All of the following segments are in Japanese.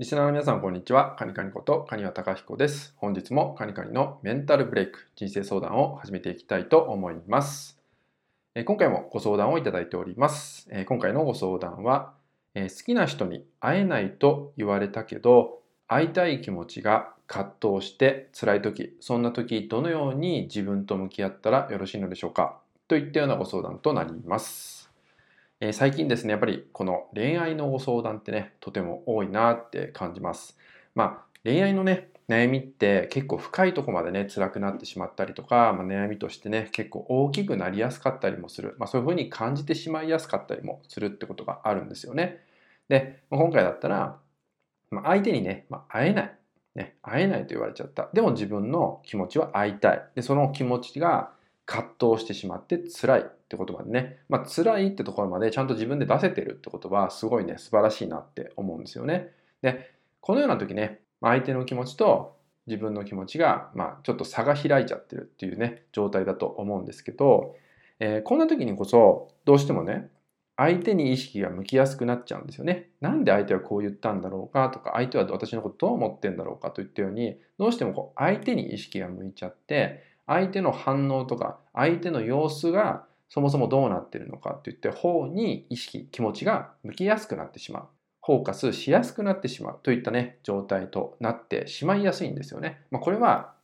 リスナーの皆さん、こんにちは。カニカニこと、カニワタカヒコです。本日もカニカニのメンタルブレイク、人生相談を始めていきたいと思います。今回もご相談をいただいております。今回のご相談は、好きな人に会えないと言われたけど、会いたい気持ちが葛藤して辛い時、そんな時、どのように自分と向き合ったらよろしいのでしょうか？といったようなご相談となります。え最近ですね、やっぱりこの恋愛のご相談ってね、とても多いなって感じます。まあ、恋愛のね、悩みって結構深いとこまでね、辛くなってしまったりとか、まあ、悩みとしてね、結構大きくなりやすかったりもする。まあ、そういうふうに感じてしまいやすかったりもするってことがあるんですよね。で、今回だったら、まあ、相手にね、まあ、会えない。ね、会えないと言われちゃった。でも自分の気持ちは会いたい。で、その気持ちが葛藤してしまって辛いってことまでね、まあ、辛いってところまでちゃんと自分で出せてるってことはすごいね素晴らしいなって思うんですよね。でこのような時ね相手の気持ちと自分の気持ちが、まあ、ちょっと差が開いちゃってるっていうね状態だと思うんですけど、えー、こんな時にこそどうしてもね相手に意識が向きやすくなっちゃうんですよね。なんで相手はこう言ったんだろうかとか相手は私のことどう思ってんだろうかといったようにどうしてもこう相手に意識が向いちゃって相手の反応とか相手の様子がそもそもどうなってるのかっていって方に意識気持ちが向きやすくなってしまうフォーカスしやすくなってしまうといったね状態となってしまいやすいんですよね。まあ、これは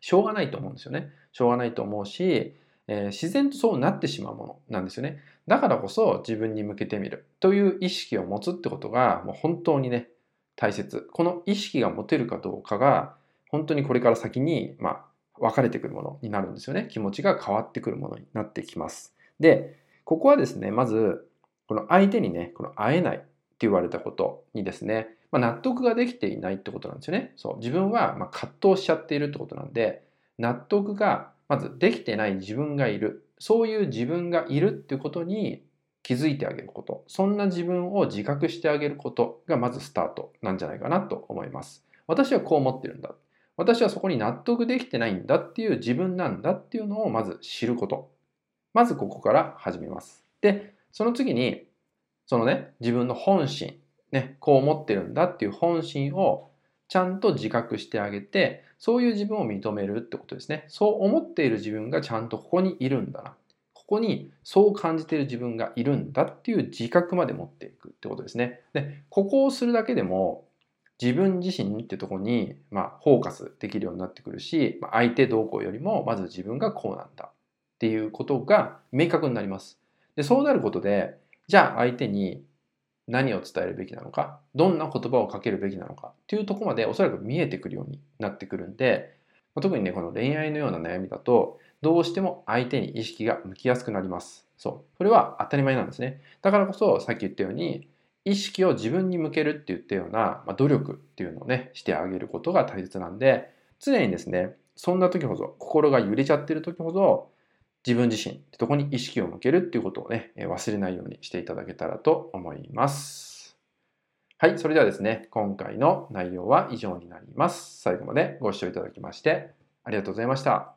しょうがないと思うんですよね。しょうがないと思うし、えー、自然とそうなってしまうものなんですよね。だからこそ自分に向けてみるという意識を持つってことがもう本当にね大切。この意識が持てるかどうかが本当にこれから先にまあ分かれてくるものになるんですよね。気持ちが変わってくるものになってきます。で、ここはですね、まず、この相手にね、この会えないって言われたことにですね、まあ、納得ができていないってことなんですよね。そう。自分はま葛藤しちゃっているってことなんで、納得がまずできてない自分がいる。そういう自分がいるっていうことに気づいてあげること。そんな自分を自覚してあげることがまずスタートなんじゃないかなと思います。私はこう思ってるんだ。私はそこに納得できてないんだっていう自分なんだっていうのをまず知ること。まずここから始めます。で、その次に、そのね、自分の本心、ね、こう思ってるんだっていう本心をちゃんと自覚してあげて、そういう自分を認めるってことですね。そう思っている自分がちゃんとここにいるんだな。ここにそう感じている自分がいるんだっていう自覚まで持っていくってことですね。で、ここをするだけでも自分自身ってとこに、まあ、フォーカスできるようになってくるし、まあ、相手動向よりもまず自分がこうなんだっていうことが明確になります。でそうなることでじゃあ相手に何を伝えるべきなのかどんな言葉をかけるべきなのかっていうとこまでおそらく見えてくるようになってくるんで特にねこの恋愛のような悩みだとどうしても相手に意識が向きやすくなります。そう。それは当たり前なんですね。だからこそさっき言ったように意識を自分に向けるって言ったような、まあ、努力っていうのをね、してあげることが大切なんで、常にですね、そんな時ほど、心が揺れちゃってる時ほど、自分自身ってとこに意識を向けるっていうことをね、忘れないようにしていただけたらと思います。はい、それではですね、今回の内容は以上になります。最後までご視聴いただきましてありがとうございました。